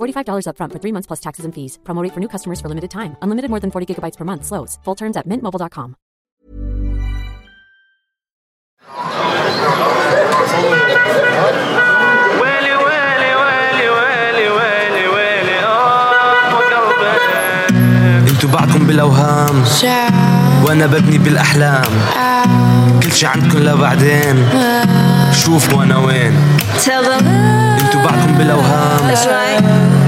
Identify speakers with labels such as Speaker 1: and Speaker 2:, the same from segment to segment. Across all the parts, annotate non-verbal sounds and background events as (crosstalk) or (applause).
Speaker 1: $45 upfront for three months plus taxes and fees. Promo rate for new customers for limited time. Unlimited more than 40 gigabytes per month. Slows. Full terms at mintmobile.com.
Speaker 2: ويلي ويلي ويلي ويلي ويلي ويلي آه قلبي
Speaker 3: انتوا بعدكم بالاوهام وانا ببني بالاحلام كل شي عندكم لبعدين شوفوا انا وين
Speaker 4: Tell them
Speaker 3: أنتوا بعدكم بالاوهام.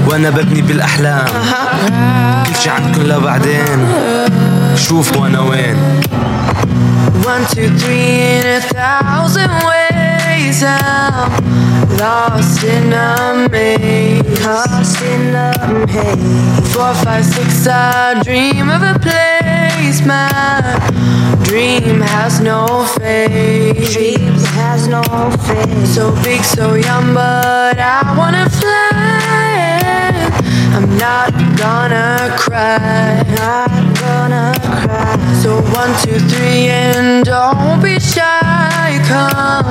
Speaker 3: وأنا ببني بالاحلام كل شي عندكم لبعدين شوفوا أنا وين
Speaker 4: One, two, three in a thousand ways. I'm lost in a maze. Lost in a maze. Four, five, six. I dream of a place. My dream has no face. Has no face. So big, so young, but I wanna fly. I'm not gonna cry. Not gonna cry. So one, two, three, and don't be shy. Come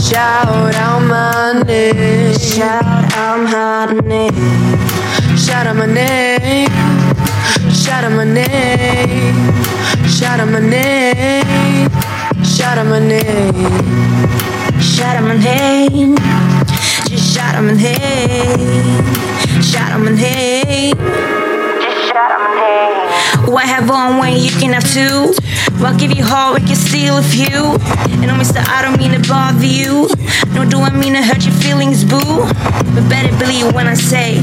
Speaker 4: shout out my name. Shout out my name. Shout out my name. Shout out my name. Shout out my name. Shout out my name. Shout out my name. Just shout out my name. Shout out my name. Just shout out my name. What have one when you can have two? I'll give you heart, we can steal a few. And no, mister, I don't mean to bother you. Nor do I mean to hurt your feelings, boo. But better believe when I say,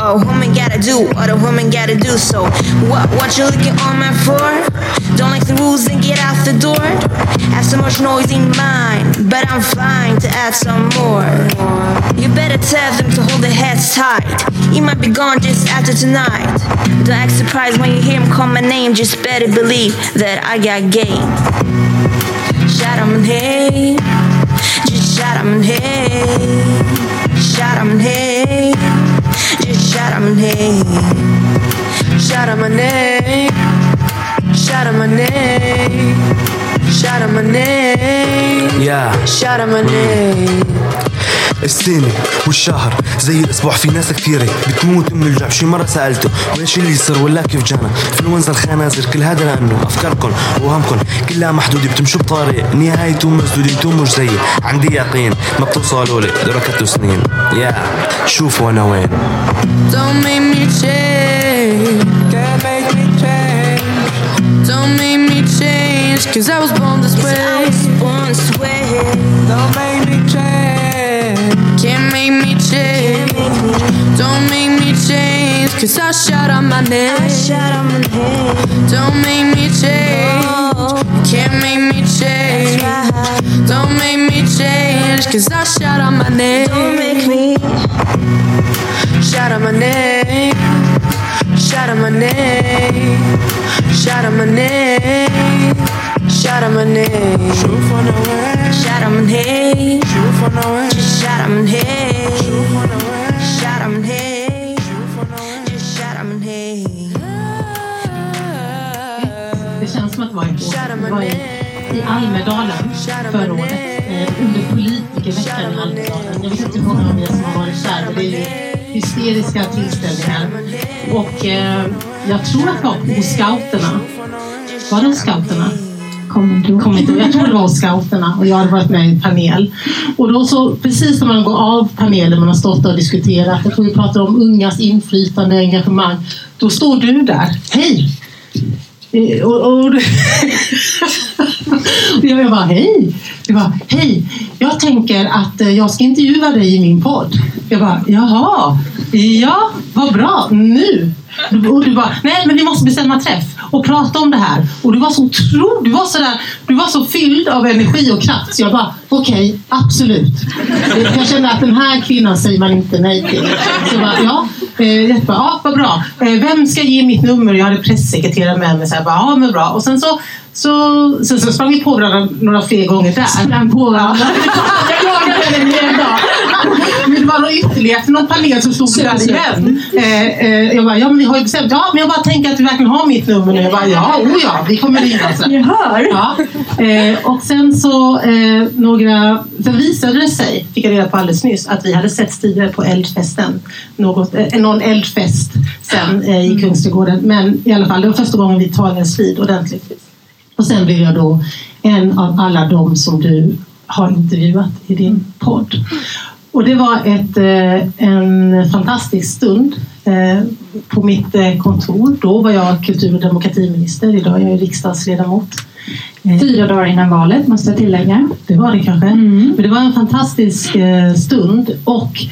Speaker 4: a woman gotta do what a woman gotta do. So, what what you looking on my for? Don't like the rules and get out the door. Have so much noise in mind, but I'm fine to add some more. You better tell them to hold their heads tight. He might be gone just after tonight. Don't act surprised when you hear him call my name. Just better believe that I got game. Shout out my name. Just shout out my name. Shout name. Just shout out my name. Shout out my name. Shout out my name. Shout out my name.
Speaker 3: يا
Speaker 4: Shout out my name.
Speaker 3: السنة والشهر زي الأسبوع في ناس كثيرة بتموت من الجوع شي مرة سألته ويش اللي يصير ولا كيف جانا انفلونزا الخنازير كل هذا لأنه أفكاركم وهمكم كلها محدودة بتمشوا بطريق نهايته مسدودة أنتم مش زيي عندي يقين ما بتوصلوا لي دركتوا سنين يا شوفوا أنا وين
Speaker 4: Don't make me change. Can't make me change. Don't make me change. Cause I was born this way. I was born this way. Don't make me change. Can't make me change. Don't make me change. Cause I shout out my name. I shout out my name. Don't make me change. Oh. Can't make me change. Don't make me change. Cause I shout out my name. Don't make me. Shout out my name. Shout out my name. Shout out my name. Shout out my name. Shout out my name. Just shout out my name. Shout out my name. Just shout out my name.
Speaker 5: Det känns som att det var i, Almedalen förra året. Eh, under politikerveckan i Almedalen. Jag vet inte hur många av er som har varit där. men Det är ju hysteriska tillställningar. Och eh, jag tror att det var på scouterna. Var det scouterna? Kommer inte inte ihåg. Jag tror det var hos scouterna och jag hade varit med i en panel. Och då så, precis när man går av panelen, man har stått och diskuterat, jag tror vi pratar om ungas inflytande och engagemang. Då står du där. Hej!
Speaker 6: Eh, och, och, (laughs) och jag bara, hej. Jag bara, hej. Jag tänker att eh, jag ska intervjua dig i min podd. Jag bara, jaha. Ja, vad bra. Nu. Och du bara, nej men vi måste bestämma träff och prata om det här. Och du var så otrolig, du var så där, du var så fylld av energi och kraft så jag bara, okej, absolut. Jag kände att den här kvinnan säger man inte nej till. Så jag bara, ja, eh, bara, ja vad bra. Eh, vem ska ge mitt nummer? Jag hade pressekreterare med mig. Så jag bara, ja men bra. Och sen så så, så, så sprang vi på varandra några fler gånger där. Sprang på varandra. (laughs) Jag jagade henne en dag. Men det var ytterligare efter någon panel som stod där igen. Eh, eh, jag bara, ja men vi har ju bestämt. Ja men jag bara tänker att du verkligen har mitt nummer nu. Jag bara, ja, oh ja, vi kommer ringa sen.
Speaker 7: Jag hör.
Speaker 6: Ja. Eh, och sen så eh, några, sen visade det sig, fick jag reda på alldeles nyss, att vi hade sett tidigare på eldfesten. Något, eh, någon eldfest sen eh, i Kungsträdgården. Men i alla fall, det var första gången vi talades vid ordentligt. Och sen blev jag då en av alla de som du har intervjuat i din podd. Och det var ett, eh, en fantastisk stund eh, på mitt eh, kontor. Då var jag kultur och demokratiminister. Idag är jag riksdagsledamot.
Speaker 7: Fyra dagar innan valet måste jag tillägga.
Speaker 6: det var det kanske. Men det var en fantastisk stund. Och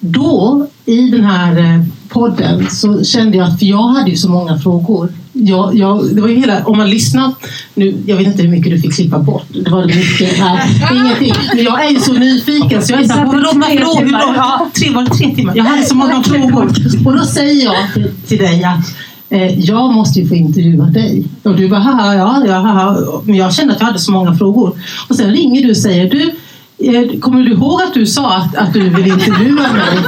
Speaker 6: då, i den här podden, så kände jag att, jag hade ju så många frågor. Jag, jag, det var ju hela, om man lyssnar, nu, jag vet inte hur mycket du fick klippa bort. Det var mycket här. Ingenting. Men jag är ju så nyfiken så jag är så här,
Speaker 7: satt i
Speaker 6: vadå,
Speaker 7: tre
Speaker 6: hur
Speaker 7: timmar.
Speaker 6: ja, tre, var det tre timmar? Jag hade så många frågor. Och då säger jag till, till dig att eh, jag måste ju få intervjua dig. Och du bara, haha, ja, ja, haha. Men jag kände att jag hade så många frågor. Och sen ringer du och säger, du, eh, kommer du ihåg att du sa att, att du vill intervjua mig?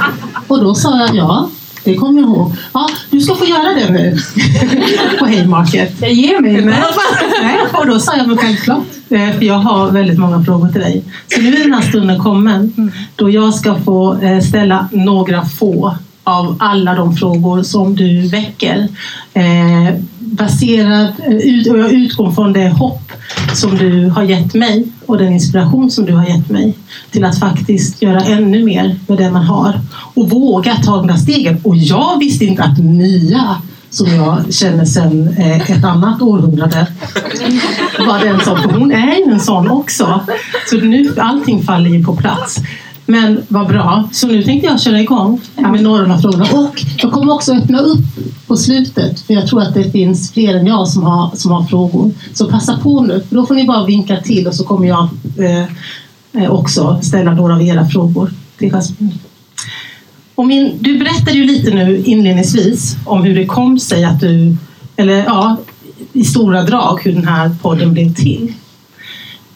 Speaker 6: Och då sa jag ja. Det kommer jag ihåg. Ja, du ska få göra det nu. (laughs) På Haymarket.
Speaker 7: Jag ger mig
Speaker 6: Nej. Nej. Och då sa jag men självklart. Eh, För jag har väldigt många frågor till dig. Så nu är den här stunden kommen då jag ska få eh, ställa några få av alla de frågor som du väcker. Baserad, eh, ut, och jag utgår från det hopp som du har gett mig och den inspiration som du har gett mig till att faktiskt göra ännu mer med det man har och våga ta de där stegen. Och jag visste inte att Mia som jag känner sedan eh, ett annat århundrade var den som, hon är ju en sån också. Så nu, allting faller ju på plats. Men vad bra. Så nu tänkte jag köra igång med några av de här frågorna. Och jag kommer också öppna upp på slutet. För jag tror att det finns fler än jag som har, som har frågor. Så passa på nu. För då får ni bara vinka till och så kommer jag eh, eh, också ställa några av era frågor till Jasmin. Och min, du berättade ju lite nu inledningsvis om hur det kom sig att du, eller ja, i stora drag hur den här podden blev till.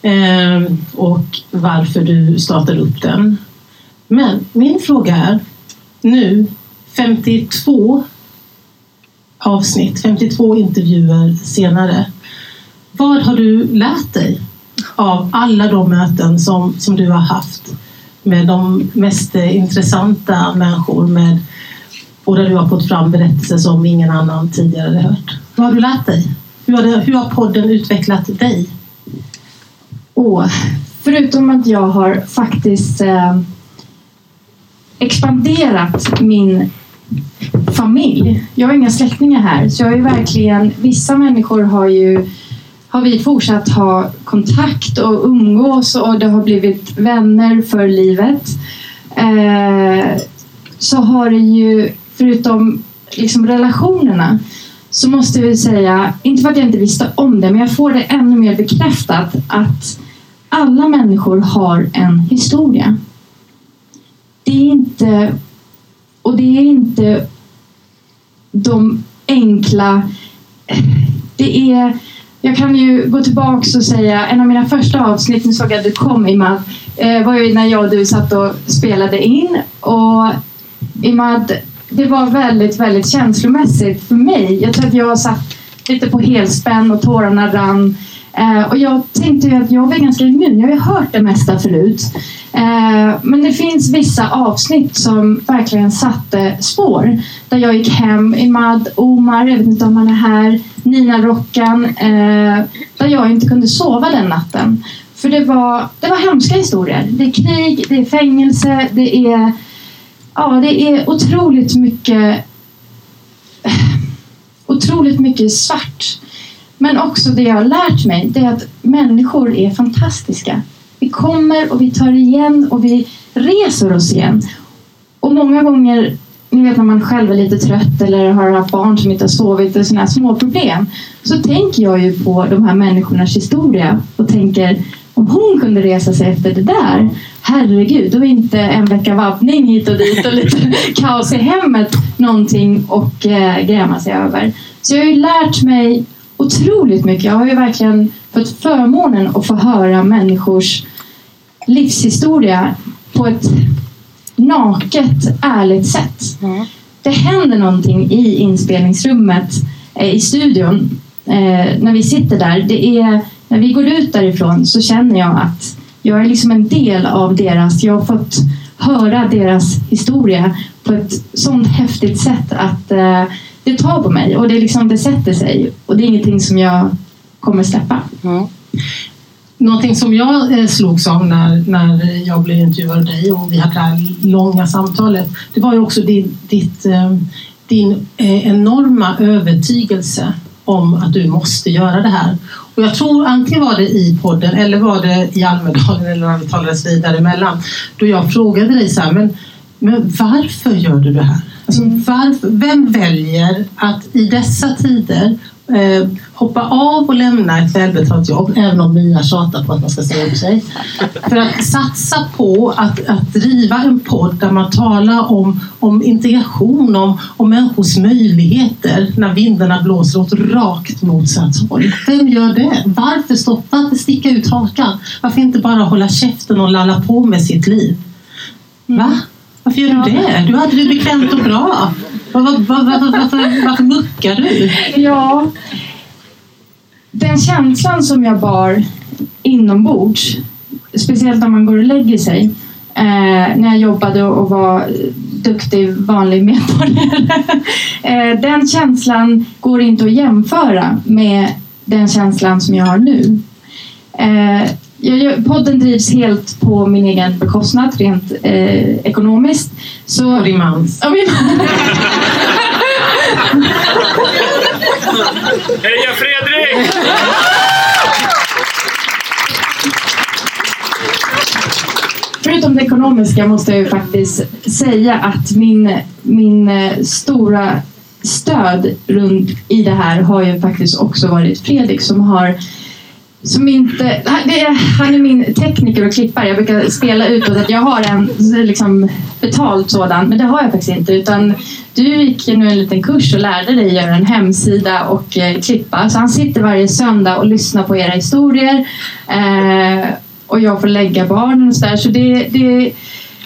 Speaker 6: Ehm, och varför du startade upp den. Men min fråga är nu 52 avsnitt, 52 intervjuer senare. Vad har du lärt dig av alla de möten som, som du har haft med de mest intressanta människor med, och där du har fått fram berättelser som ingen annan tidigare hört? Vad har du lärt dig? Hur har, det, hur har podden utvecklat dig?
Speaker 7: Åh, förutom att jag har faktiskt eh, expanderat min familj. Jag har inga släktingar här, så jag är ju verkligen... Vissa människor har ju har vi fortsatt ha kontakt och umgås och det har blivit vänner för livet. Eh, så har det ju, förutom liksom relationerna, så måste vi säga, inte för att jag inte visste om det, men jag får det ännu mer bekräftat att alla människor har en historia. Det är inte, och det är inte de enkla, det är jag kan ju gå tillbaks och säga, en av mina första avsnitt, nu såg jag att du kom Imad, eh, var ju när jag och du satt och spelade in. Och Imad, det var väldigt, väldigt känslomässigt för mig. Jag tror att jag satt lite på helspänn och tårarna rann. Eh, och jag tänkte ju att jag var ganska immun, jag har ju hört det mesta förut. Eh, men det finns vissa avsnitt som verkligen satte spår. Där jag gick hem, Imad, Omar, jag vet inte om han är här, Nina Rockan. Eh, där jag inte kunde sova den natten. För det var, det var hemska historier. Det är krig, det är fängelse, det är, ja, det är otroligt mycket otroligt mycket svart men också det jag har lärt mig, det är att människor är fantastiska. Vi kommer och vi tar igen och vi reser oss igen. Och många gånger, ni vet när man själv är lite trött eller har haft barn som inte har sovit och sådana här små problem. Så tänker jag ju på de här människornas historia och tänker om hon kunde resa sig efter det där, herregud, då är inte en vecka vabbning hit och dit och lite (laughs) kaos i hemmet någonting att eh, gräma sig över. Så jag har ju lärt mig otroligt mycket. Jag har ju verkligen fått förmånen att få höra människors livshistoria på ett naket, ärligt sätt. Det händer någonting i inspelningsrummet, eh, i studion, eh, när vi sitter där. Det är, när vi går ut därifrån så känner jag att jag är liksom en del av deras, jag har fått höra deras historia på ett sånt häftigt sätt att eh, det tar på mig och det, liksom, det sätter sig. Och det är ingenting som jag kommer släppa. Mm.
Speaker 6: Någonting som jag eh, slogs av när, när jag blev intervjuad av dig och vi hade det här långa samtalet, det var ju också din, ditt, eh, din eh, enorma övertygelse om att du måste göra det här. Och jag tror antingen var det i podden eller var det i Almedalen eller när vi talades vidare emellan då jag frågade dig så här, men, men varför gör du det här? Alltså, varför, vem väljer att i dessa tider eh, hoppa av och lämna ett välbetalt jobb, även om Mia tjatar på att man ska säga upp sig, för att satsa på att, att driva en podd där man talar om, om integration, om, om människors möjligheter när vindarna blåser åt rakt motsatt håll. Vem gör det? Varför stoppa? Varför sticka ut hakan? Varför inte bara hålla käften och lalla på med sitt liv? Va? Varför gör du det? Du hade det bekvämt och bra. Var, var, var, var, varför, varför muckar du?
Speaker 7: Ja, den känslan som jag bar inombords, speciellt när man går och lägger sig, eh, när jag jobbade och var duktig vanlig medborgare. (laughs) eh, den känslan går inte att jämföra med den känslan som jag har nu. Eh, jag, podden drivs helt på min egen bekostnad, rent eh, ekonomiskt. Så,
Speaker 6: Och din mans.
Speaker 7: Ja, min-
Speaker 2: Heja Fredrik!
Speaker 7: Förutom det ekonomiska måste jag ju faktiskt säga att min, min eh, stora stöd runt i det här har ju faktiskt också varit Fredrik som har som inte, han- det är, han är min tekniker och klippare. Jag brukar spela utåt att jag har en liksom, betald sådan, men det har jag faktiskt inte. Utan du gick nu en liten kurs och lärde dig göra en hemsida och eh, klippa. Så han sitter varje söndag och lyssnar på era historier. Eh, och jag får lägga barnen och sådär. Så det, det,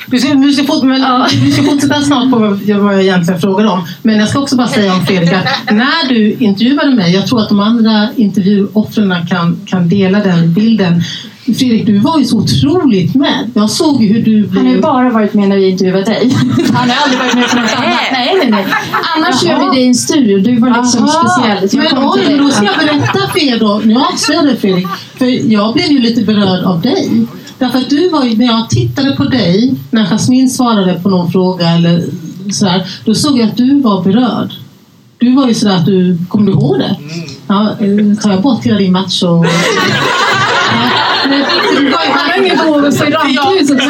Speaker 6: du ska, du, ska fort, men,
Speaker 7: Ja.
Speaker 6: du ska fortsätta snart på vad jag, egentligen frågar om. Men jag ska också bara säga om Fredrik att när du intervjuade mig, jag tror att de andra intervjuoffren kan, kan dela den bilden. Fredrik, du var ju så otroligt med. Jag såg ju hur du
Speaker 7: han har ju
Speaker 6: blev...
Speaker 7: bara varit med när vi intervjuade dig. (laughs) Han har aldrig varit med på något annat. Nej, nej, nej. Annars gör vi det i en studio. Du var liksom
Speaker 6: Aha.
Speaker 7: speciell. så
Speaker 6: Men oj, då ska jag berätta för er då. Nu avslöjar jag det Fredrik. För jag blev ju lite berörd av dig. Därför att du var ju, när jag tittade på dig, när Jasmine svarade på någon fråga eller sådär, då såg jag att du var berörd. Du var ju sådär att du, kommer du ihåg det? Ja, eh, tar jag bort hela din match och... Han har ingen bonus i ramphuset.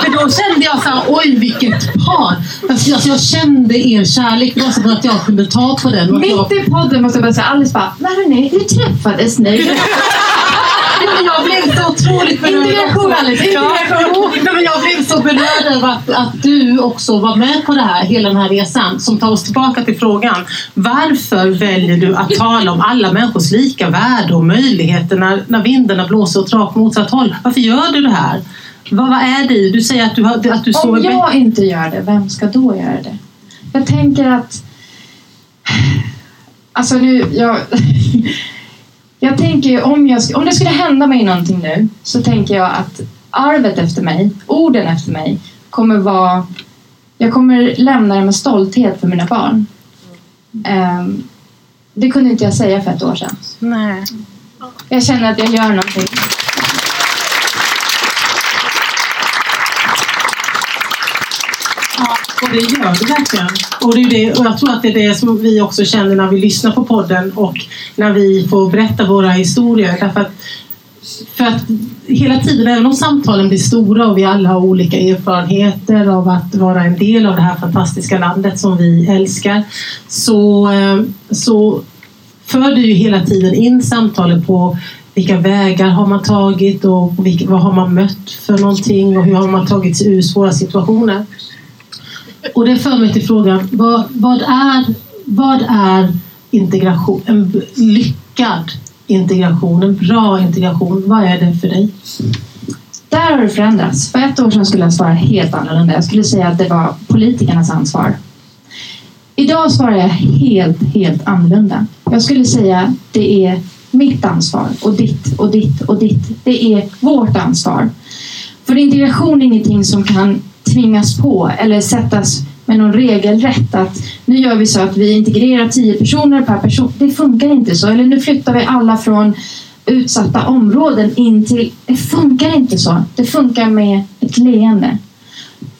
Speaker 6: För då kände jag så här, oj vilket par. Alltså, jag- jag kände er kärlek. Det var som att jag kunde ta på den. Och
Speaker 7: Mitt i podden måste jag bara säga, Alice bara, men hörni, hur träffades ni? (laughs)
Speaker 6: Jag blev så otroligt berörd.
Speaker 7: Integration, Alice, integration.
Speaker 6: Ja, men jag blev så berörd över att, att du också var med på det här, hela den här resan som tar oss tillbaka till frågan. Varför väljer du att tala om alla människors lika värde och möjligheter när, när vindarna blåser åt rakt motsatt håll? Varför gör du det här? Vad, vad är det i? Du säger att du, att du sover
Speaker 7: Om jag inte gör det, vem ska då göra det? Jag tänker att... Alltså nu, jag... Jag tänker om, jag, om det skulle hända mig någonting nu så tänker jag att arvet efter mig, orden efter mig, kommer vara... Jag kommer lämna det med stolthet för mina barn. Ehm, det kunde inte jag säga för ett år sedan.
Speaker 6: Nej.
Speaker 7: Jag känner att jag gör någonting.
Speaker 6: Det gör det verkligen. Och, det är det, och jag tror att det är det som vi också känner när vi lyssnar på podden och när vi får berätta våra historier. Därför att, för att hela tiden, även om samtalen blir stora och vi alla har olika erfarenheter av att vara en del av det här fantastiska landet som vi älskar, så, eh, så för du ju hela tiden in samtalet på vilka vägar har man tagit och vilka, vad har man mött för någonting och hur har man tagit sig ur svåra situationer. Och det för mig till frågan, vad, vad, är, vad är integration? En lyckad integration, en bra integration, vad är det för dig?
Speaker 7: Där har det förändrats. För ett år sedan skulle jag svara helt annorlunda. Jag skulle säga att det var politikernas ansvar. Idag svarar jag helt, helt annorlunda. Jag skulle säga att det är mitt ansvar och ditt och ditt och ditt. Det är vårt ansvar. För integration är ingenting som kan tvingas på eller sättas med någon regelrätt att nu gör vi så att vi integrerar tio personer per person. Det funkar inte så. Eller nu flyttar vi alla från utsatta områden in till... Det funkar inte så. Det funkar med ett leende.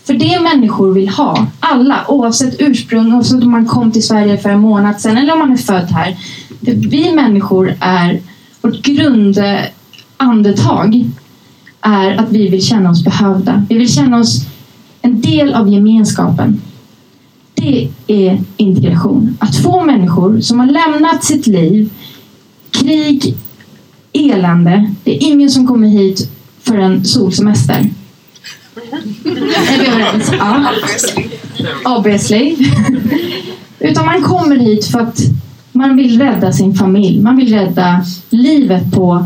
Speaker 7: För det människor vill ha, alla oavsett ursprung, oavsett om man kom till Sverige för en månad sedan eller om man är född här. Det vi människor är, vårt grundandetag är att vi vill känna oss behövda. Vi vill känna oss en del av gemenskapen. Det är integration. Att få människor som har lämnat sitt liv, krig, elände. Det är ingen som kommer hit för en solsemester. Är vi överens? Ja. Obviously. Utan man kommer hit för att man vill rädda sin familj. Man vill rädda livet på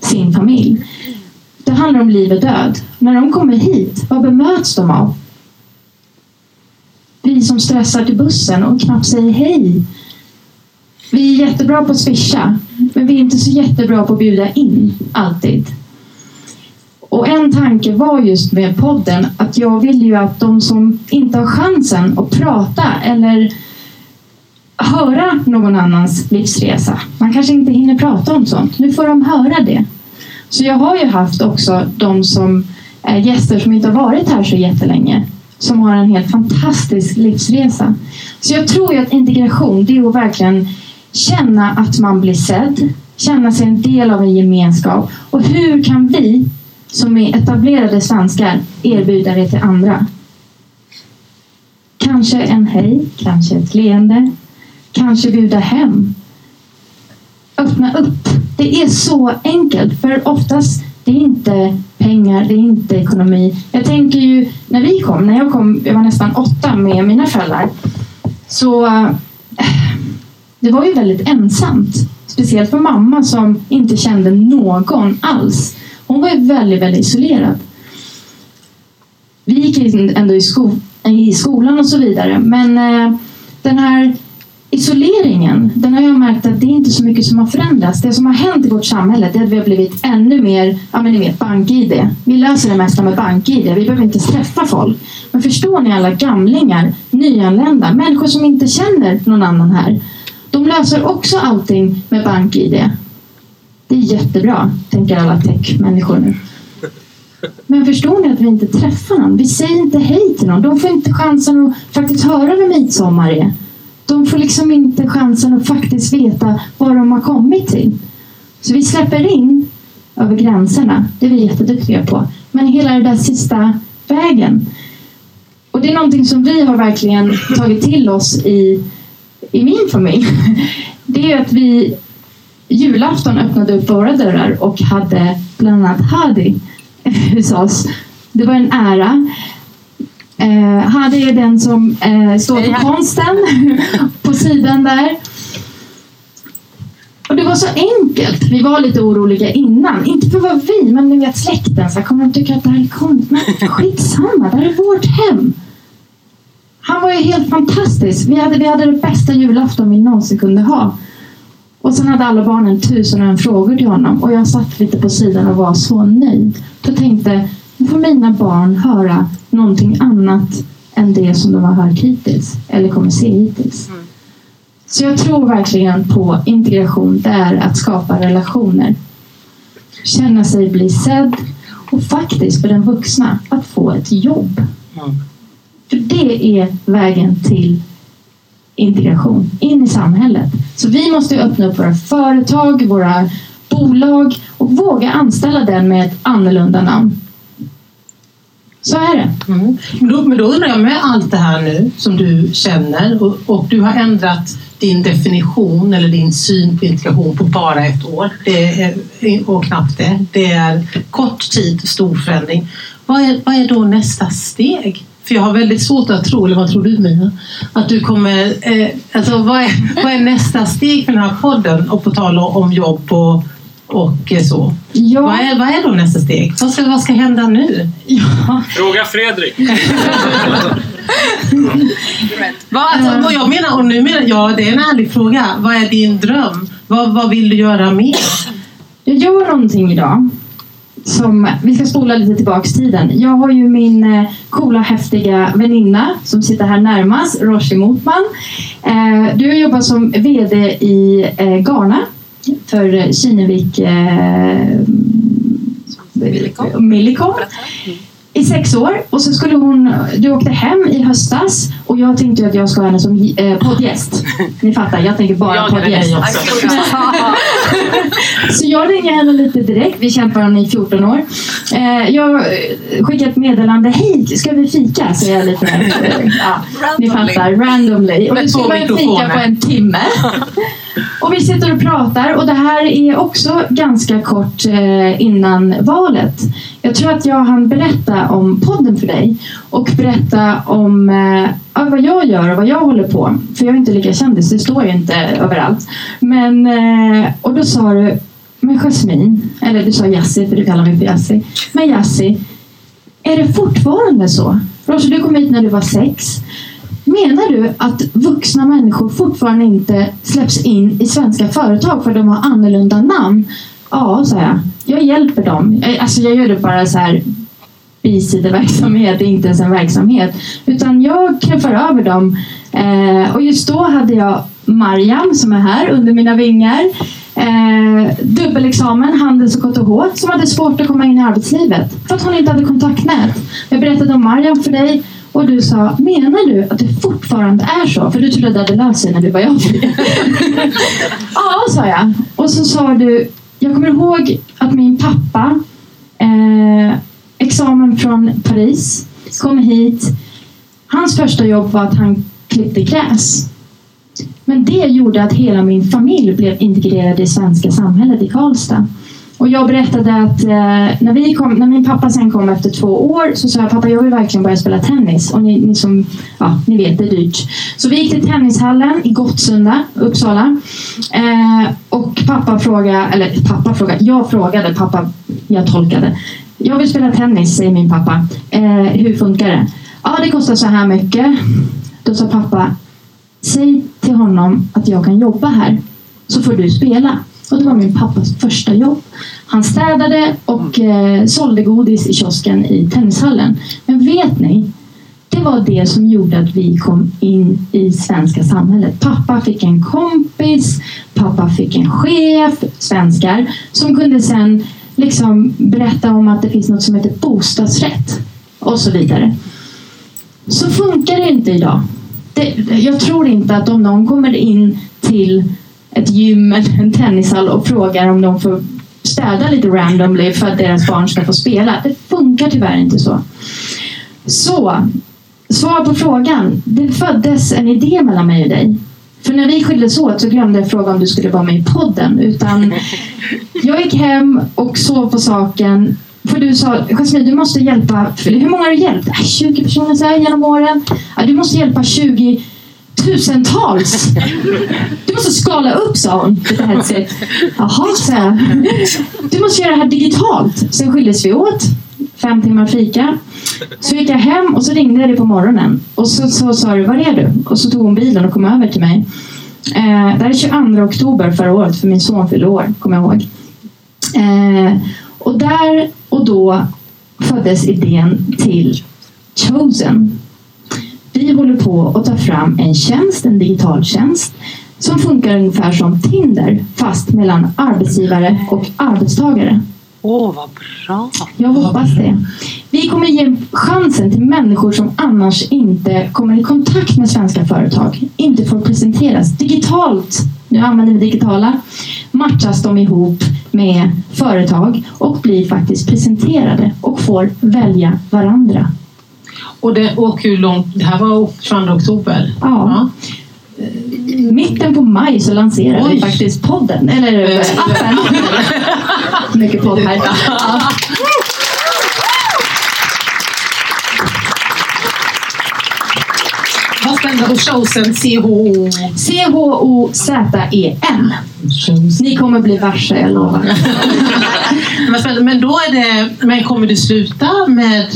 Speaker 7: sin familj. Det handlar om liv och död. När de kommer hit, vad bemöts de av? Vi som stressar till bussen och knappt säger hej. Vi är jättebra på att swisha, men vi är inte så jättebra på att bjuda in, alltid. Och en tanke var just med podden att jag vill ju att de som inte har chansen att prata eller höra någon annans livsresa. Man kanske inte hinner prata om sånt. Nu får de höra det. Så jag har ju haft också de som är gäster som inte har varit här så jättelänge. Som har en helt fantastisk livsresa. Så jag tror ju att integration, det är att verkligen känna att man blir sedd. Känna sig en del av en gemenskap. Och hur kan vi som är etablerade svenskar erbjuda det till andra? Kanske en hej, kanske ett leende, kanske bjuda hem. Öppna upp. Det är så enkelt, för oftast det är inte pengar, det är inte ekonomi. Jag tänker ju när vi kom, när jag kom, jag var nästan åtta med mina föräldrar, så eh, det var ju väldigt ensamt. Speciellt för mamma som inte kände någon alls. Hon var ju väldigt, väldigt isolerad. Vi gick liksom ändå i, sko i skolan och så vidare, men eh, den här isoleringen, den har jag märkt att det är inte så mycket som har förändrats. Det som har hänt i vårt samhälle det är att vi har blivit ännu mer, ja men ni vet, bank-id. Vi löser det mesta med bank-id. Vi behöver inte träffa folk. Men förstår ni alla gamlingar, nyanlända, människor som inte känner någon annan här. De löser också allting med bank-id. Det är jättebra, tänker alla tech-människor nu. Men förstår ni att vi inte träffar någon? Vi säger inte hej till någon. De får inte chansen att faktiskt höra vem midsommar är de får liksom inte chansen att faktiskt veta vad de har kommit till. Så vi släpper in över gränserna. Det är vi jätteduktiga på. Men hela den där sista vägen. Och det är någonting som vi har verkligen tagit till oss i, i min familj. (laughs) Det är att vi julafton öppnade upp våra dörrar och hade bland annat Hadi (laughs) hos oss. Det var en ära. Eh, Hadi är den som eh, står för konsten (laughs) på sidan där. Och det var så enkelt. Vi var lite oroliga innan. Inte för vad vi, men ni vet släkten. Så kommer de tycka att det här är konst? Men (laughs) skitsamma, det här är vårt hem. Han var ju helt fantastisk. Vi hade, vi hade det bästa julafton vi någonsin kunde ha. Och sen hade alla barnen tusen och en frågor till honom. Och jag satt lite på sidan och var så nöjd. Jag tänkte, nu får mina barn höra någonting annat än det som de har hört hittills eller kommer se hittills. Mm. Så jag tror verkligen på integration. Det är att skapa relationer. Känna sig bli sedd och faktiskt för den vuxna att få ett jobb. Mm. För det är vägen till integration in i samhället. Så vi måste öppna upp våra företag, våra bolag och våga anställa den med ett annorlunda namn. Så är det.
Speaker 6: Mm. Men, då, men då undrar jag med allt det här nu som du känner och, och du har ändrat din definition eller din syn på integration på bara ett år. Det är, och knappt det. Det är kort tid, stor förändring. Vad är, vad är då nästa steg? För jag har väldigt svårt att tro, eller vad tror du Mia? Att du kommer... Eh, alltså vad är, vad är nästa steg för den här podden? Och på tal om jobb och, och så.
Speaker 7: Ja.
Speaker 6: Vad, är, vad är då nästa steg? Vad ska, vad ska hända nu?
Speaker 7: Ja.
Speaker 8: Fråga Fredrik. (laughs)
Speaker 6: Vad, alltså, vad jag menar, och nu menar ja, det är en ärlig fråga. Vad är din dröm? Vad, vad vill du göra mer?
Speaker 7: Jag gör någonting idag. Som, vi ska spola lite tillbaks tiden. Jag har ju min eh, coola, häftiga väninna som sitter här närmast, Roshi Motman. Eh, du har jobbat som VD i eh, Ghana för Kinnevik eh, Millicom i sex år och så skulle hon, du åkte hem i höstas och jag tänkte att jag ska ha henne som eh, poddgäst. (laughs) Ni fattar, jag tänker bara
Speaker 6: Jag
Speaker 7: poddgäst. (laughs) Så jag ringer henne lite direkt. Vi kämpar hon i 14 år. Eh, jag skickar ett meddelande. Hej, ska vi fika? Så jag lite, (laughs) ja, ni fattar, randomly. Och vi ska börja fika på en timme. (laughs) Och vi sitter och pratar och det här är också ganska kort eh, innan valet. Jag tror att jag hann berätta om podden för dig och berätta om eh, vad jag gör och vad jag håller på. För jag är inte lika kändis, det står ju inte överallt. Men, eh, och då sa du, men Jasmine, eller du sa Jassi för du kallar mig för Jassi. Men Jassi, är det fortfarande så? Roger, du kom hit när du var sex. Menar du att vuxna människor fortfarande inte släpps in i svenska företag för att de har annorlunda namn? Ja, sa jag. Jag hjälper dem. Jag- Alltså jag gör det bara så här bisideverksamhet, inte ens en verksamhet. Utan jag knuffar över dem. Eh, och just då hade jag Mariam som är här under mina vingar. Eh, dubbelexamen, Handels och KTH, som hade svårt att komma in i arbetslivet för att hon inte hade kontaktnät. Jag berättade om Mariam för dig och du sa, menar du att det fortfarande är så? För du trodde att det hade löst sig när du var jag. (laughs) ja, sa jag. Och så sa du, jag kommer ihåg att min pappa, eh, examen från Paris, kom hit. Hans första jobb var att han klippte gräs. Men det gjorde att hela min familj blev integrerad i svenska samhället i Karlstad. Och jag berättade att eh, när, vi kom, när min pappa sen kom efter två år så sa jag pappa jag vill verkligen börja spela tennis. Och ni, ni som, ja, ni vet det är dyrt. Så vi gick till tennishallen i Gottsunda, Uppsala. Eh, och pappa frågade, eller pappa frågade, jag frågade, pappa, jag tolkade. Jag vill spela tennis, säger min pappa. Eh, hur funkar det? Ja, det kostar så här mycket. Då sa pappa, säg till honom att jag kan jobba här så får du spela. Och det var min pappas första jobb. Han städade och eh, sålde godis i kiosken i tennishallen. Men vet ni? Det var det som gjorde att vi kom in i svenska samhället. Pappa fick en kompis, pappa fick en chef, svenskar, som kunde sen liksom berätta om att det finns något som heter bostadsrätt och så vidare. Så funkar det inte idag. Det, jag tror inte att om någon kommer in till ett gym eller en tennishall och frågar om de får städa lite randomly för att deras barn ska få spela. Det funkar tyvärr inte så. Så, svar på frågan. Det föddes en idé mellan mig och dig. För när vi skildes åt så glömde jag fråga om du skulle vara med i podden. Utan (laughs) jag gick hem och sov på saken. För du sa, Jasmine du måste hjälpa, hur många har du hjälpt? Äh, 20 personer så här, genom åren. Ja, du måste hjälpa 20 tusentals. Du måste skala upp sa hon. Jaha, så jag. Du måste göra det här digitalt. Sen skildes vi åt. Fem timmar fika. Så gick jag hem och så ringde jag dig på morgonen. Och så, så sa du, var är du? Och så tog hon bilen och kom över till mig. Eh, det här är 22 oktober förra året för min son fyllde år, kommer jag ihåg. Eh, och där och då föddes idén till Chosen. Vi håller på att ta fram en tjänst, en digital tjänst som funkar ungefär som Tinder fast mellan arbetsgivare och arbetstagare.
Speaker 6: Åh, vad bra!
Speaker 7: Jag hoppas det. Vi kommer ge chansen till människor som annars inte kommer i kontakt med svenska företag. Inte får presenteras digitalt. Nu använder vi digitala. Matchas de ihop med företag och blir faktiskt presenterade och får välja varandra.
Speaker 6: Och, det, och hur långt? Det här var 22 oktober?
Speaker 7: Ja. Mitten på maj så lanserade
Speaker 6: Oj.
Speaker 7: vi faktiskt podden, eller
Speaker 6: Eh,
Speaker 7: appen. (laughs) Mycket podd här. Ja.
Speaker 6: Vad spännande. Och showsen CHO?
Speaker 7: C-H-O-Z-E-N. Ni kommer bli varse, jag lovar. (laughs)
Speaker 6: Men då är det... Men kommer du sluta med...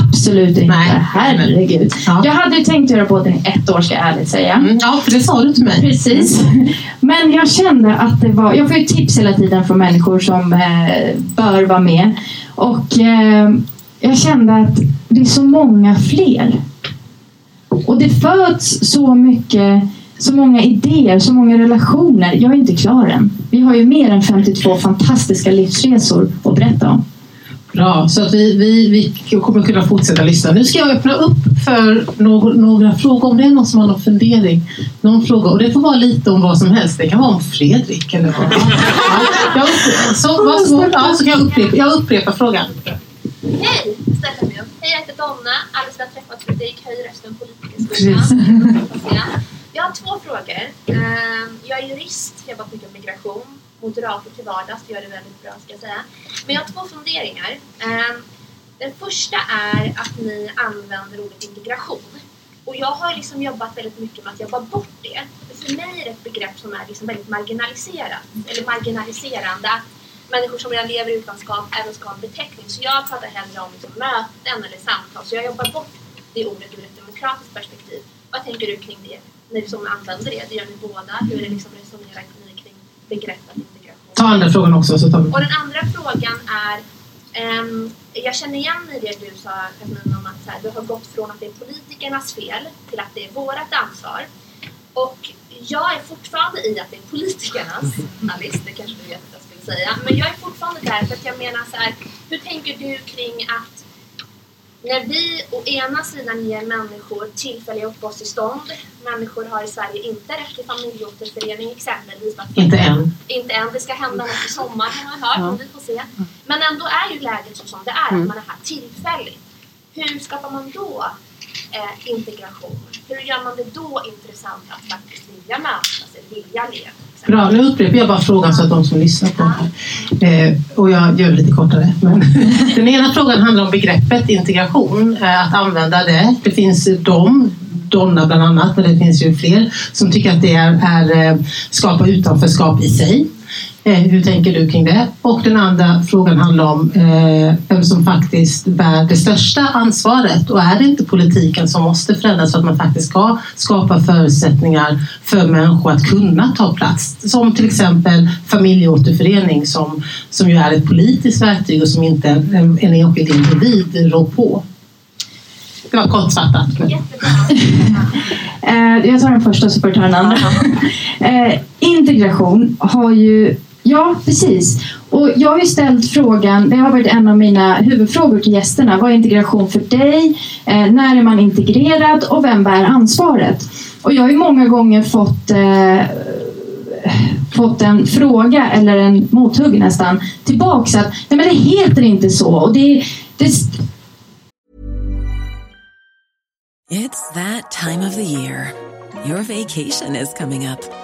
Speaker 7: Absolut inte.
Speaker 6: Nej.
Speaker 7: Herregud.
Speaker 6: Ja.
Speaker 7: Jag hade ju tänkt göra podden i ett år, ska jag ärligt säga.
Speaker 6: Mm, Ja, för det sa du till mig.
Speaker 7: Precis. Men jag kände att det var... Jag får ju tips hela tiden från människor som eh, bör vara med. Och eh, jag kände att det är så många fler. Och det föds så mycket, så många idéer, så många relationer. Jag är inte klar än. Vi har ju mer än 52 fantastiska livsresor att berätta om.
Speaker 6: Bra, så att vi, vi, vi kommer kunna fortsätta lyssna. Nu ska jag öppna upp för några, några frågor. Om det är någon som har någon fundering. Någon fråga. Och det får vara lite om vad som helst. Det kan vara om Fredrik eller vad. Ja, jag upprepar, så. Ja, så kan jag upprepa, jag upprepar frågan.
Speaker 8: Hej! Hej, jag heter Donna. Som har träffat Fredrik höj rösten politikerskolan. Jag har två frågor. Ehm, Jag är jurist, jobbat mycket med migration. Moderator till vardags, gör det väldigt bra ska jag säga. Men jag har två funderingar. Ehm, Den första är att ni använder ordet integration. Och jag har liksom jobbat väldigt mycket med att jobba bort det. För för mig är det ett begrepp som är liksom väldigt marginaliserat, eller marginaliserande. Människor som redan lever i utanskap även ska ha en beteckning. Så jag pratar hellre om liksom möten eller samtal. Så jag jobbar bort det ordet ur ett demokratiskt perspektiv. Vad tänker du kring det? När du som använder det, det gör ni båda. Hur är det liksom resonerar ni kring begreppet integration?
Speaker 6: Ta andra frågan också. Så tar vi.
Speaker 8: Och den andra frågan är ehm, jag känner igen i det du sa Jasmin om att här, du har gått från att det är politikernas fel till att det är vårt ansvar. Och jag är fortfarande i att det är politikernas, (laughs) Alice, det kanske du vet att jag säga. Men jag är fortfarande där för att jag menar så här, hur tänker du kring att när vi å ena sidan ger människor tillfälliga uppehållstillstånd, människor har i Sverige inte rätt till familjeåterförening exempelvis.
Speaker 6: Inte än.
Speaker 8: Inte än, det ska hända något i sommar har man hört, men vi får se. Men ändå är ju läget så som det är, att man är här tillfälligt. Hur skapar man då eh, integration? Hur gör man det då intressant att faktiskt vilja mötas vilja leva?
Speaker 6: Bra, nu upprepar jag bara frågan så att de som lyssnar på den här. Eh, och jag gör det lite kortare. Men (laughs) den ena frågan handlar om begreppet integration, eh, att använda det. Det finns de, Donna bland annat, men det finns ju fler som tycker att det är, är eh, skapa utanförskap i sig. Eh, hur tänker du kring det? Och den andra frågan handlar om eh, vem som faktiskt bär det största ansvaret. Och är det inte politiken som måste förändras för att man faktiskt ska skapa förutsättningar för människor att kunna ta plats? Som till exempel familjeåterförening som, som ju är ett politiskt verktyg och som inte en, en enskild individ rår på. Det var kortfattat. (laughs)
Speaker 7: Eh, jag tar den första så får du ta den andra. integration har ju Ja, precis. Och jag har ju ställt frågan, det har varit en av mina huvudfrågor till gästerna. Vad är integration för dig? Eh, när är man integrerad och vem bär ansvaret? Och jag har ju många gånger fått eh, fått en fråga eller en mothugg nästan tillbaks att nej men det heter inte så. Och det, det,
Speaker 9: It's that time of the year. Your vacation is coming up.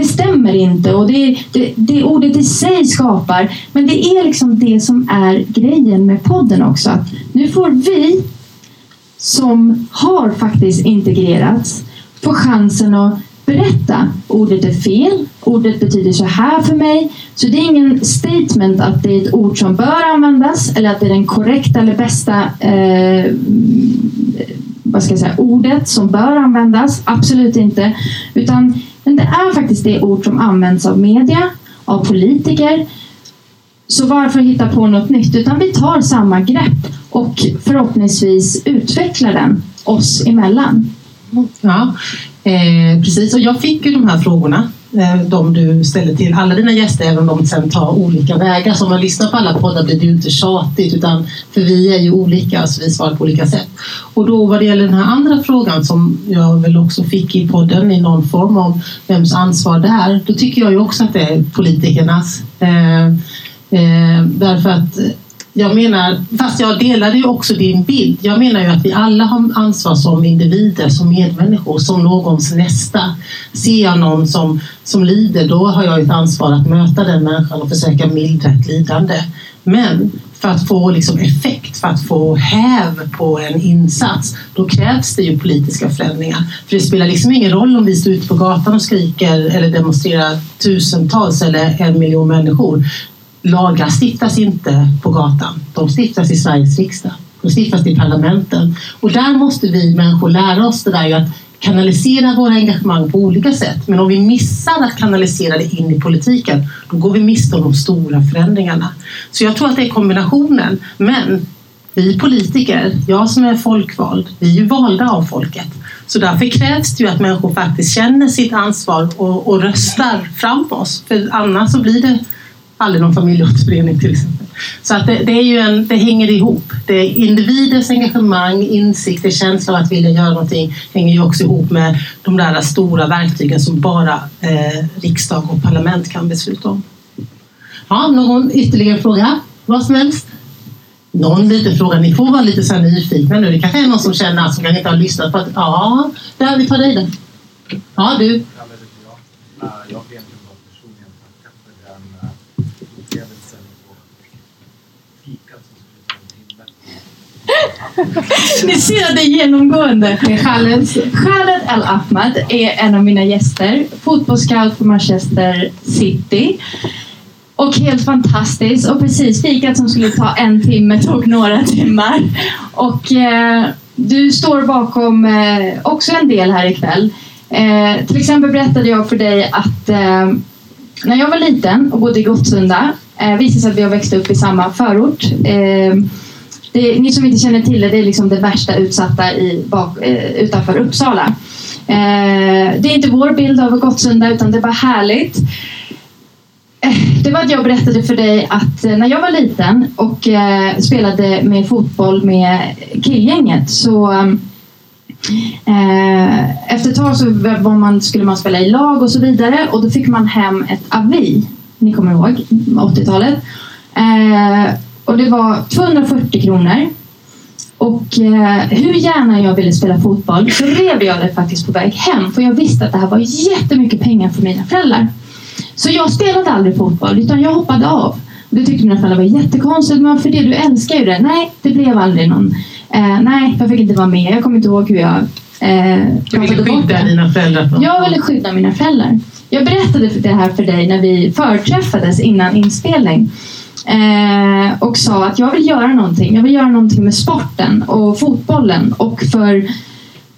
Speaker 7: Det stämmer inte och det, det, det ordet i sig skapar. Men det är liksom det som är grejen med podden också. Att nu får vi som har faktiskt integrerats få chansen att berätta. Ordet är fel. Ordet betyder så här för mig. Så det är ingen statement att det är ett ord som bör användas eller att det är den korrekta eller bästa eh, vad ska jag säga, ordet som bör användas. Absolut inte. Utan det är faktiskt det ord som används av media, av politiker. Så varför hitta på något nytt? Utan vi tar samma grepp och förhoppningsvis utvecklar den oss emellan.
Speaker 6: Ja, eh, precis. Och jag fick ju de här frågorna, eh, de du ställer till alla dina gäster, även om de sen tar olika vägar. Så om man lyssnar på alla poddar blir det ju inte tjatigt, utan för vi är ju olika, så vi svarar på olika sätt. Och då vad det gäller den här andra frågan som jag väl också fick i podden i någon form om vems ansvar det är, då tycker jag ju också att det är politikernas. Eh, eh, därför att jag menar, fast jag delade ju också din bild. Jag menar ju att vi alla har ansvar som individer, som medmänniskor, som någons nästa. Ser jag någon som, som lider, då har jag ett ansvar att möta den människan och försöka mildra ett lidande. Men för att få liksom effekt, för att få häv på en insats, då krävs det ju politiska förändringar. För det spelar liksom ingen roll om vi står ute på gatan och skriker eller demonstrerar tusentals eller en miljon människor lagar stiftas inte på gatan. De stiftas i Sveriges riksdag. De stiftas i parlamenten. Och där måste vi människor lära oss det där att kanalisera våra engagemang på olika sätt. Men om vi missar att kanalisera det in i politiken, då går vi miste om de stora förändringarna. Så jag tror att det är kombinationen. Men vi politiker, jag som är folkvald, vi är ju valda av folket. Så därför krävs det ju att människor faktiskt känner sitt ansvar och, och röstar fram oss. För annars så blir det aldrig någon familjeåterförening till exempel. Så att det, det, är ju en, det hänger ihop. Det är individers engagemang, insikt, känsla av att vilja göra någonting hänger ju också ihop med de där stora verktygen som bara eh, riksdag och parlament kan besluta om. Ja, någon ytterligare fråga? Vad som helst? Någon liten fråga. Ni får vara lite så här nyfikna nu. Det kanske är någon som känner som kanske inte har lyssnat på att ja, där vi tar dig där. Ja, du.
Speaker 10: Jag vet ju vad personligen tacka för den eh, upplevelsen och fikat som skulle ta en timme. (laughs)
Speaker 7: Ni ser det genomgående. Khaled, Khaled Al Ahmad är en av mina gäster. Fotbollsscout för Manchester City. Och helt fantastiskt. Och precis fikat som skulle ta en timme tog några timmar. Och eh, du står bakom eh, också en del här ikväll. Eh, till exempel berättade jag för dig att eh, när jag var liten och bodde i Gottsunda eh, visade sig att vi har växt upp i samma förort. Det, ni som inte känner till det, det är liksom det värsta utsatta i, bak, eh, utanför Uppsala. Eh, det är inte vår bild av Gottsunda utan det var härligt. Eh, det var att jag berättade för dig att eh, när jag var liten och eh, spelade med fotboll med killgänget så eh, efter ett tag så var man, skulle man spela i lag och så vidare och då fick man hem ett avi. Ni kommer ihåg 80-talet. Eh, och det var 240 kronor. Och eh, hur gärna jag ville spela fotboll så rev jag det faktiskt på väg hem för jag visste att det här var jättemycket pengar för mina föräldrar. Så jag spelade aldrig fotboll utan jag hoppade av. Det tyckte mina föräldrar var jättekonstigt men för det du älskar ju det. Nej, det blev aldrig någon. Eh, nej, jag fick inte vara med. Jag kommer inte ihåg hur jag eh,
Speaker 6: Du ville skydda dina föräldrar
Speaker 7: Jag ville skydda mina föräldrar. Jag berättade det här för dig när vi förträffades innan inspelning Eh, och sa att jag vill göra någonting. Jag vill göra någonting med sporten och fotbollen och för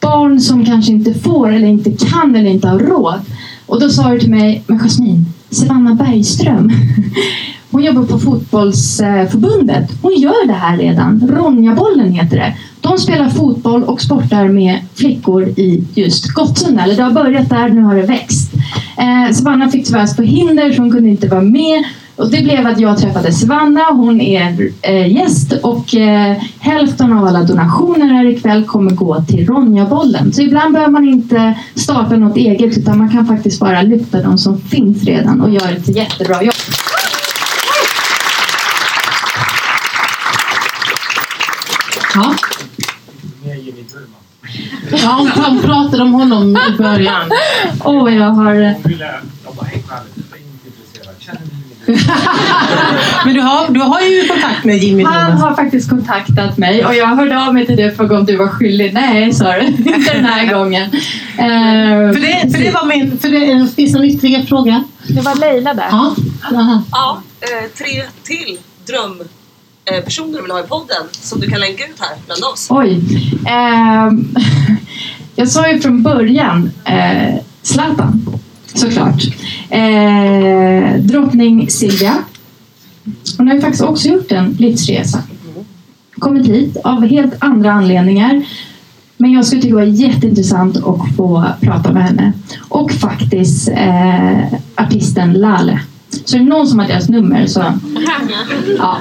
Speaker 7: barn som kanske inte får eller inte kan eller inte har råd. Och då sa du till mig, men Jasmin, Savannah Bergström, (laughs) hon jobbar på fotbollsförbundet. Hon gör det här redan. Ronjabollen heter det. De spelar fotboll och sportar med flickor i just Gottsunda. Eller det har börjat där, nu har det växt. Eh, Savannah fick tyvärr förhinder så hon kunde inte vara med. Och det blev att jag träffade Savannah, hon är eh, gäst och eh, hälften av alla donationer här ikväll kommer gå till Ronjabollen. Så ibland behöver man inte starta något eget utan man kan faktiskt bara lyfta de som finns redan och göra ett jättebra jobb.
Speaker 6: Ja. Ja, de pratade om honom i början.
Speaker 7: Åh, oh, jag har...
Speaker 10: Hon ville, jag bara, hej Charlie, jag är inte intresserad. Känner du Jimmy (laughs)
Speaker 6: Men du har, du har ju kontakt med Jimmy
Speaker 7: Han har faktiskt kontaktat mig och jag hörde av mig till dig för om du var skyldig. Nej, sa du. (laughs) Inte den här gången. Eh,
Speaker 6: För det, för det var min... För det, finns det någon ytterligare fråga?
Speaker 7: Det var Leila där.
Speaker 6: Ja. Aha.
Speaker 11: Ja, eh, tre till drömpersoner du vill ha i podden som du kan länka ut här bland oss.
Speaker 7: Oj. Ehm, (laughs) jag sa ju från början eh, Zlatan, såklart. Eh, drottning Silvia. Hon har ju faktiskt också gjort en livsresa. Kommit hit av helt andra anledningar. Men jag skulle tycka det var jätteintressant att få prata med henne. Och faktiskt eh, artisten Lale. Så är det någon som har deras nummer så... (laughs) Ja.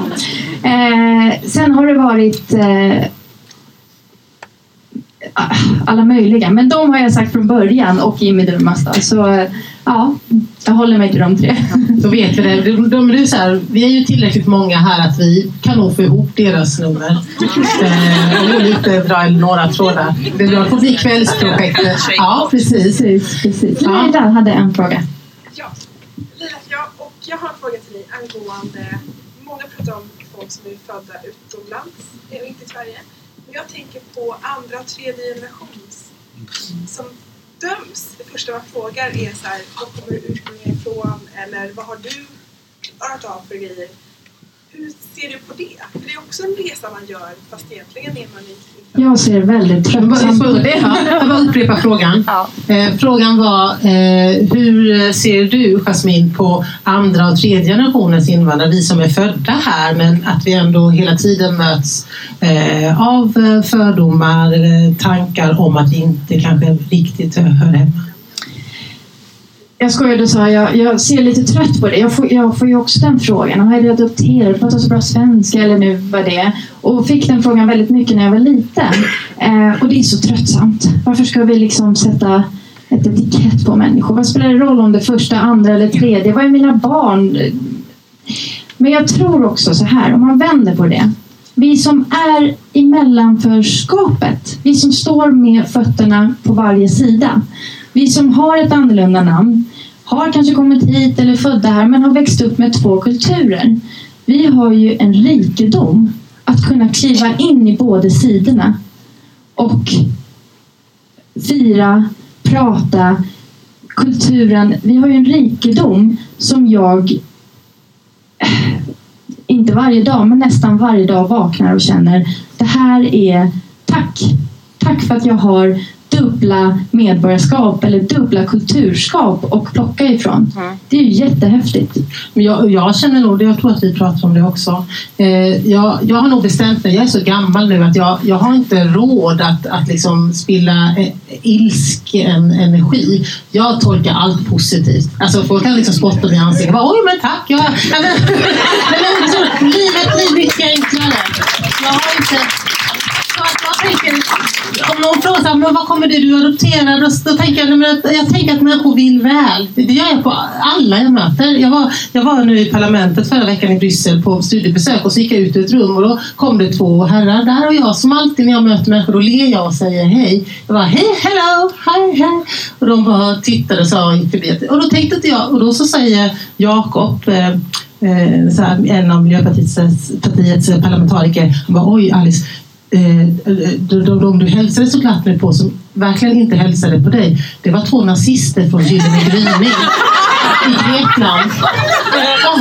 Speaker 7: Eh, sen har det varit eh, alla möjliga. Men de har jag sagt från början och Jimmy Durmaz. Så ja, jag håller mig till de tre.
Speaker 6: Då vet vi det. De, de, det är så här, vi är ju tillräckligt många här att vi kan nog få ihop deras nummer. Eh, och lite dra några trådar. Det får bli kvällsprojektet. Ja, precis.
Speaker 7: precis, precis.
Speaker 6: Ja.
Speaker 7: Leila hade en fråga.
Speaker 12: Ja, ja, och jag har en fråga till dig angående... Många pratar om folk som är födda utomlands, inte i Sverige. Jag tänker på andra och tredje generations som döms. Det första man frågar är så här, var kommer du ursprungligen ifrån? Eller vad har du klarat av för grejer? Hur ser du på det? För det är också en resa man gör, fast egentligen är man i...
Speaker 7: Jag ser väldigt tröttsamt på det.
Speaker 6: Ja, (laughs) jag bara upprepa frågan. Eh, frågan var eh, hur ser du Jasmin på andra och tredje generationens invandrare, vi som är födda här men att vi ändå hela tiden möts eh, av eh, fördomar, eh, tankar om att vi inte kanske riktigt hör hemma.
Speaker 7: Jag skojade och sa jag, jag ser lite trött på det. Jag får, jag får ju också den frågan. Har jag adopterat? Pratar så bra svenska? Eller nu vad det är. Och fick den frågan väldigt mycket när jag var liten. Eh, och det är så tröttsamt. Varför ska vi liksom sätta ett etikett på människor? Vad spelar det roll om det är första, andra eller tredje? Vad är mina barn? Men jag tror också så här, om man vänder på det. Vi som är i mellanförskapet, vi som står med fötterna på varje sida. Vi som har ett annorlunda namn, har kanske kommit hit eller födda här men har växt upp med två kulturer. Vi har ju en rikedom att kunna kliva in i båda sidorna och fira, prata, kulturen. Vi har ju en rikedom som jag eh, inte varje dag, men nästan varje dag vaknar och känner det här är tack. Tack för att jag har dubbla medborgarskap eller dubbla kulturskap och plocka ifrån. Det är ju jättehäftigt.
Speaker 6: Men jag, jag känner nog jag tror att vi pratar om det också. Eh, jag, jag har nog bestämt mig, jag är så gammal nu att jag, jag har inte råd att, att liksom spilla eh, ilsken energi. Jag tolkar allt positivt. Alltså folk kan liksom spotta mig i ansiktet. Oj men tack! Jag, (laughs) jag, men, men, så, livet blir mycket enklare. Jag har inte... Tänker, om någon frågar så här, men vad kommer det du adopterar? Då, då tänker jag, att- jag tänker att människor vill väl. Det, gör jag på alla jag möter. Jag var, jag var nu i parlamentet förra veckan i Bryssel på studiebesök och så gick jag ut ur ett rum och då kom det två herrar där och jag som alltid när jag möter människor då ler jag och säger hej. Jag bara hej, hello, hej, hej. Och de bara tittade och sa gick förbi. Och då tänkte inte jag, och då så säger Jakob eh, eh här, en av Miljöpartiets partiets parlamentariker, han bara oj Alice, de, de, de du hälsade så glatt med på som verkligen inte hälsade på dig, det var två nazister från Gyllene gryning i Grekland.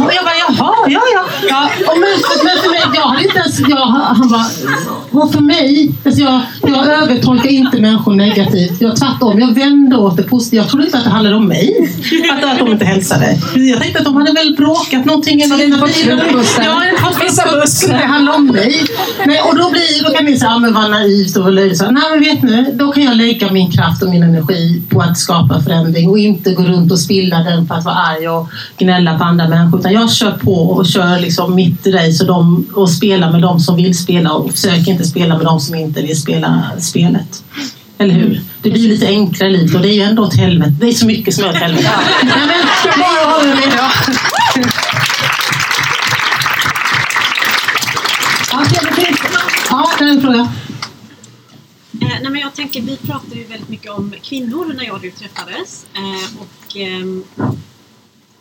Speaker 6: Och jag bara, jaha, ja, ja. ja. Och men, men för mig, jag hade inte ens, jag, han bara, och för mig, alltså jag, jag övertolkar inte människor negativt. Jag tvärtom, jag vände åt det positivt. Jag trodde inte att det handlade om mig. Att, att de inte hälsade. Jag tänkte att de hade väl bråkat någonting. Eller
Speaker 7: det var bussen.
Speaker 6: Ja, var vissa bussen. Det handlar om mig. Nej, och då, blir, då kan ni säga, ah, men vad naivt och löjligt. Så, Nej, men vet ni, då kan jag lägga min kraft och min energi på att skapa förändring och inte gå runt och spilla den på att vara arg och gnälla på andra människor. Utan jag kör på och kör liksom mitt race och, de, och spelar med de som vill spela och försöker inte spela med de som inte vill spela spelet. Eller hur? Det blir lite enklare liv och det är ju ändå åt helvete. Det är så mycket som är åt helvete. Nej, men, bara håller med då. Ja, det finns- Ja, det är en fråga.
Speaker 13: Eh, nej, men jag tänker, vi pratade ju väldigt mycket om kvinnor när jag och du träffades. Eh, och, ehm,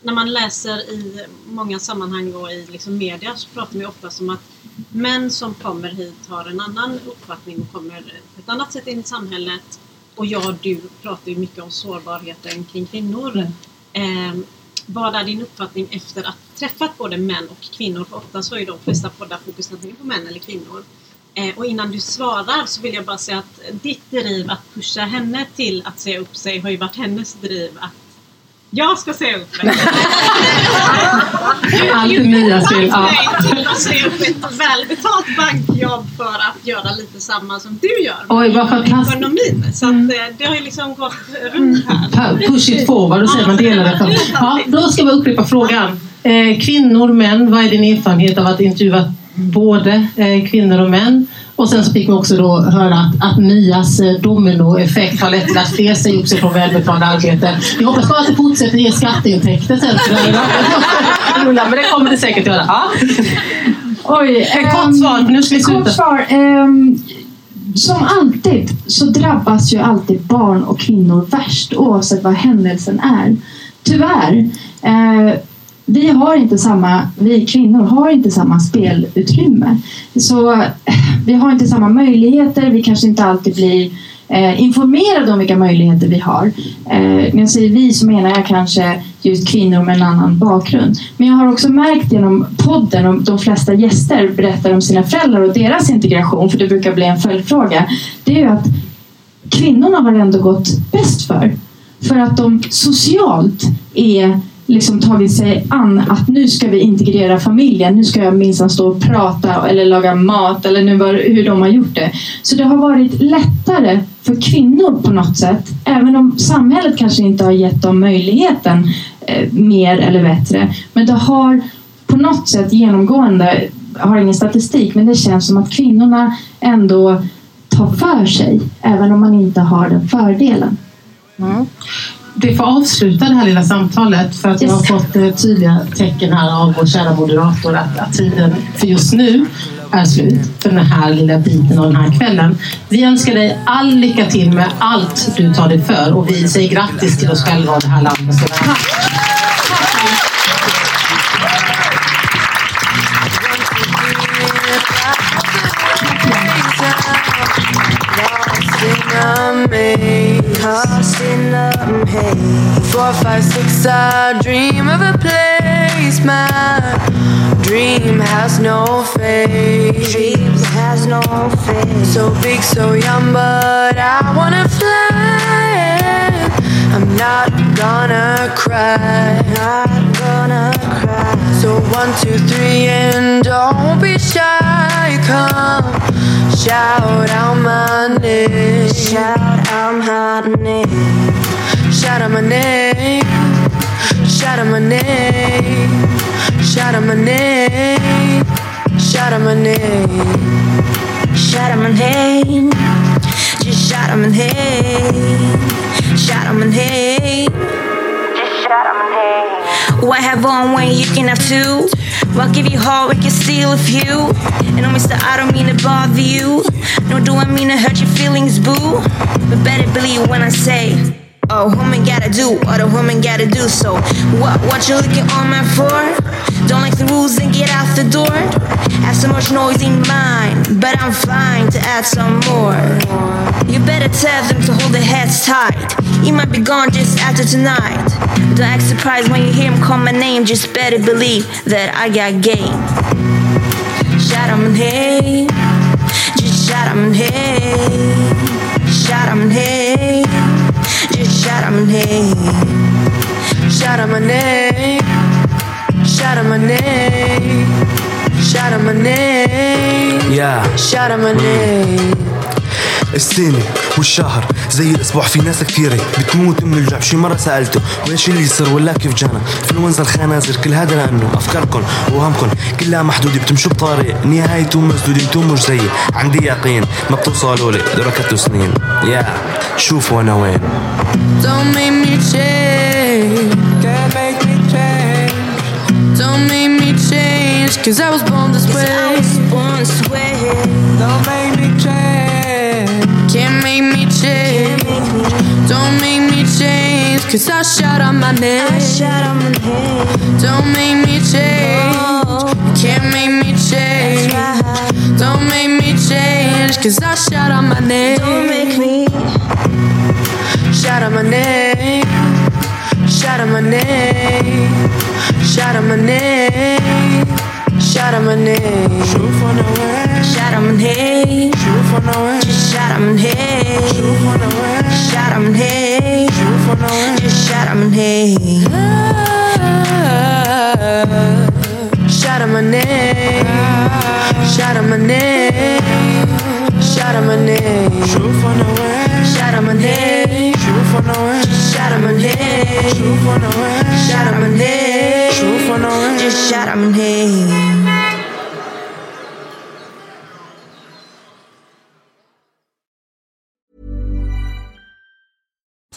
Speaker 13: när man läser i många sammanhang och i liksom media så pratar man ju oftast om att män som kommer hit har en annan uppfattning och kommer på ett annat sätt in i samhället. Och jag och du pratar ju mycket om sårbarheten kring kvinnor. Ehm, vad är din uppfattning efter att träffat både män och kvinnor? För ofta så är de flesta poddar fokus antingen på män eller kvinnor. Eh, och innan du svarar så vill jag bara säga att ditt driv att pusha henne till att säga upp sig har ju varit hennes driv att jag ska säga upp mig. (laughs)
Speaker 6: Allt nya spel, ja.
Speaker 13: till att säga upp ett välbetalt bankjobb för att göra lite samma som du gör.
Speaker 6: Oj, vad fantastiskt.
Speaker 13: Ekonomin. Så att, eh, det har ju liksom gått runt här.
Speaker 6: Push it forward, då säger man dela det. Ja, då ska vi upprepa frågan. Eh, kvinnor, män, vad är din erfarenhet av att intervjua både eh, kvinnor och män? Och sen så fick vi också då höra att, att Mias eh, dominoeffekt har lett till att fler säger upp sig från välbetalda arbeten. Vi hoppas bara att det fortsätter ge skatteintäkter sen. (laughs) Men det kommer det säkert göra. Ja.
Speaker 7: Oj,
Speaker 6: Ett kort
Speaker 7: ehm,
Speaker 6: svar, nu ska vi sluta.
Speaker 7: svar. ehm, som alltid så drabbas ju alltid barn och kvinnor värst oavsett vad händelsen är. Tyvärr. Eh, vi har inte samma, vi kvinnor har inte samma spelutrymme. Så eh, vi har inte samma möjligheter. Vi kanske inte alltid blir eh, informerade om vilka möjligheter vi har. Eh, när jag säger vi så menar jag kanske just kvinnor med en annan bakgrund. Men jag har också märkt genom podden och de flesta gäster berättar om sina föräldrar och deras integration, för det brukar bli en följdfråga. Det är ju att kvinnorna har ändå gått bäst för. För att de socialt är liksom tagit sig an att nu ska vi integrera familjen. Nu ska jag minsann stå och prata eller laga mat eller nu var, hur de har gjort det. Så det har varit lättare för kvinnor på något sätt. Även om samhället kanske inte har gett dem möjligheten eh, mer eller bättre. Men det har på något sätt genomgående, jag har ingen statistik, men det känns som att kvinnorna ändå tar för sig. Även om man inte har den fördelen. Mm.
Speaker 6: Vi får avsluta det här lilla samtalet för att jag har fått eh, tydliga tecken här av vår kära moderator att, att tiden för just nu är slut för den här lilla biten av den här kvällen. Vi önskar dig all lycka till med allt du tar dig för och vi säger grattis till oss själva och det här landet.
Speaker 4: Four, five, six, I dream of a place. My dream has no face. Dream has no face. So big, so young, but I wanna fly. I'm not gonna cry. Not gonna cry. So one, two, three, and don't be shy. Come shout out my name. Shout out my name. Shout out my name. Shout out my name. Shout out my name. Shout out my name. Shout out my name. Just shout out my name. Shout out my name. What have one when you can have two? I'll give you heart, we can steal a few. And no, mister, I don't mean to bother you. Nor do I mean to hurt your feelings, boo. But better believe when I say, A woman gotta do what a woman gotta do. So what? What you looking on my for? Don't like the rules and get out the door. Have so much noise in mind, but I'm fine to add some more. You better tell them to hold their heads tight. He might be gone just after tonight. Don't act surprised when you hear him call my name. Just better believe that I got game. Shout him hey, just shout him hey, shout him hey, just shout him hey, shout him name, shout him name,
Speaker 3: Yeah.
Speaker 4: shout him name.
Speaker 3: السنة والشهر زي الأسبوع في ناس كثيرة بتموت من الجوع شي مرة سألته وإيش اللي يصير ولا كيف جانا انفلونزا الخنازير كل هذا لأنه أفكاركم وأوهامكم كلها محدودة بتمشوا بطريق نهايته مسدودة أنتم مش زيي عندي يقين ما بتوصلوا لي دركتوا سنين يا شوفوا أنا وين
Speaker 4: Don't make me change. Can't make me change. Don't make me. Cause I was born this way. I was born this way. Don't make me change. Can't make me change. Don't make me change. Cause I shout out my name. I shout out my name. Don't make me change. Can't make me change. Don't make me change. Cause I shout out my name. Don't make me. Oh. Shout out my name. Shout out my name. Shout out my name shout out my name. Shoot for the. Shout out my name. Shoot for the. Just shout out my name. Shoot for the. Shout out my name. Shoot for the. Just shout out my name. Ah, shout out my name. Shout out my name. Shout out my name. Shoot for the. Shout out my name. Shoot for the shout out my name. Shoot for the way. Shout out my name. Shoot for the way. Just shout out my name.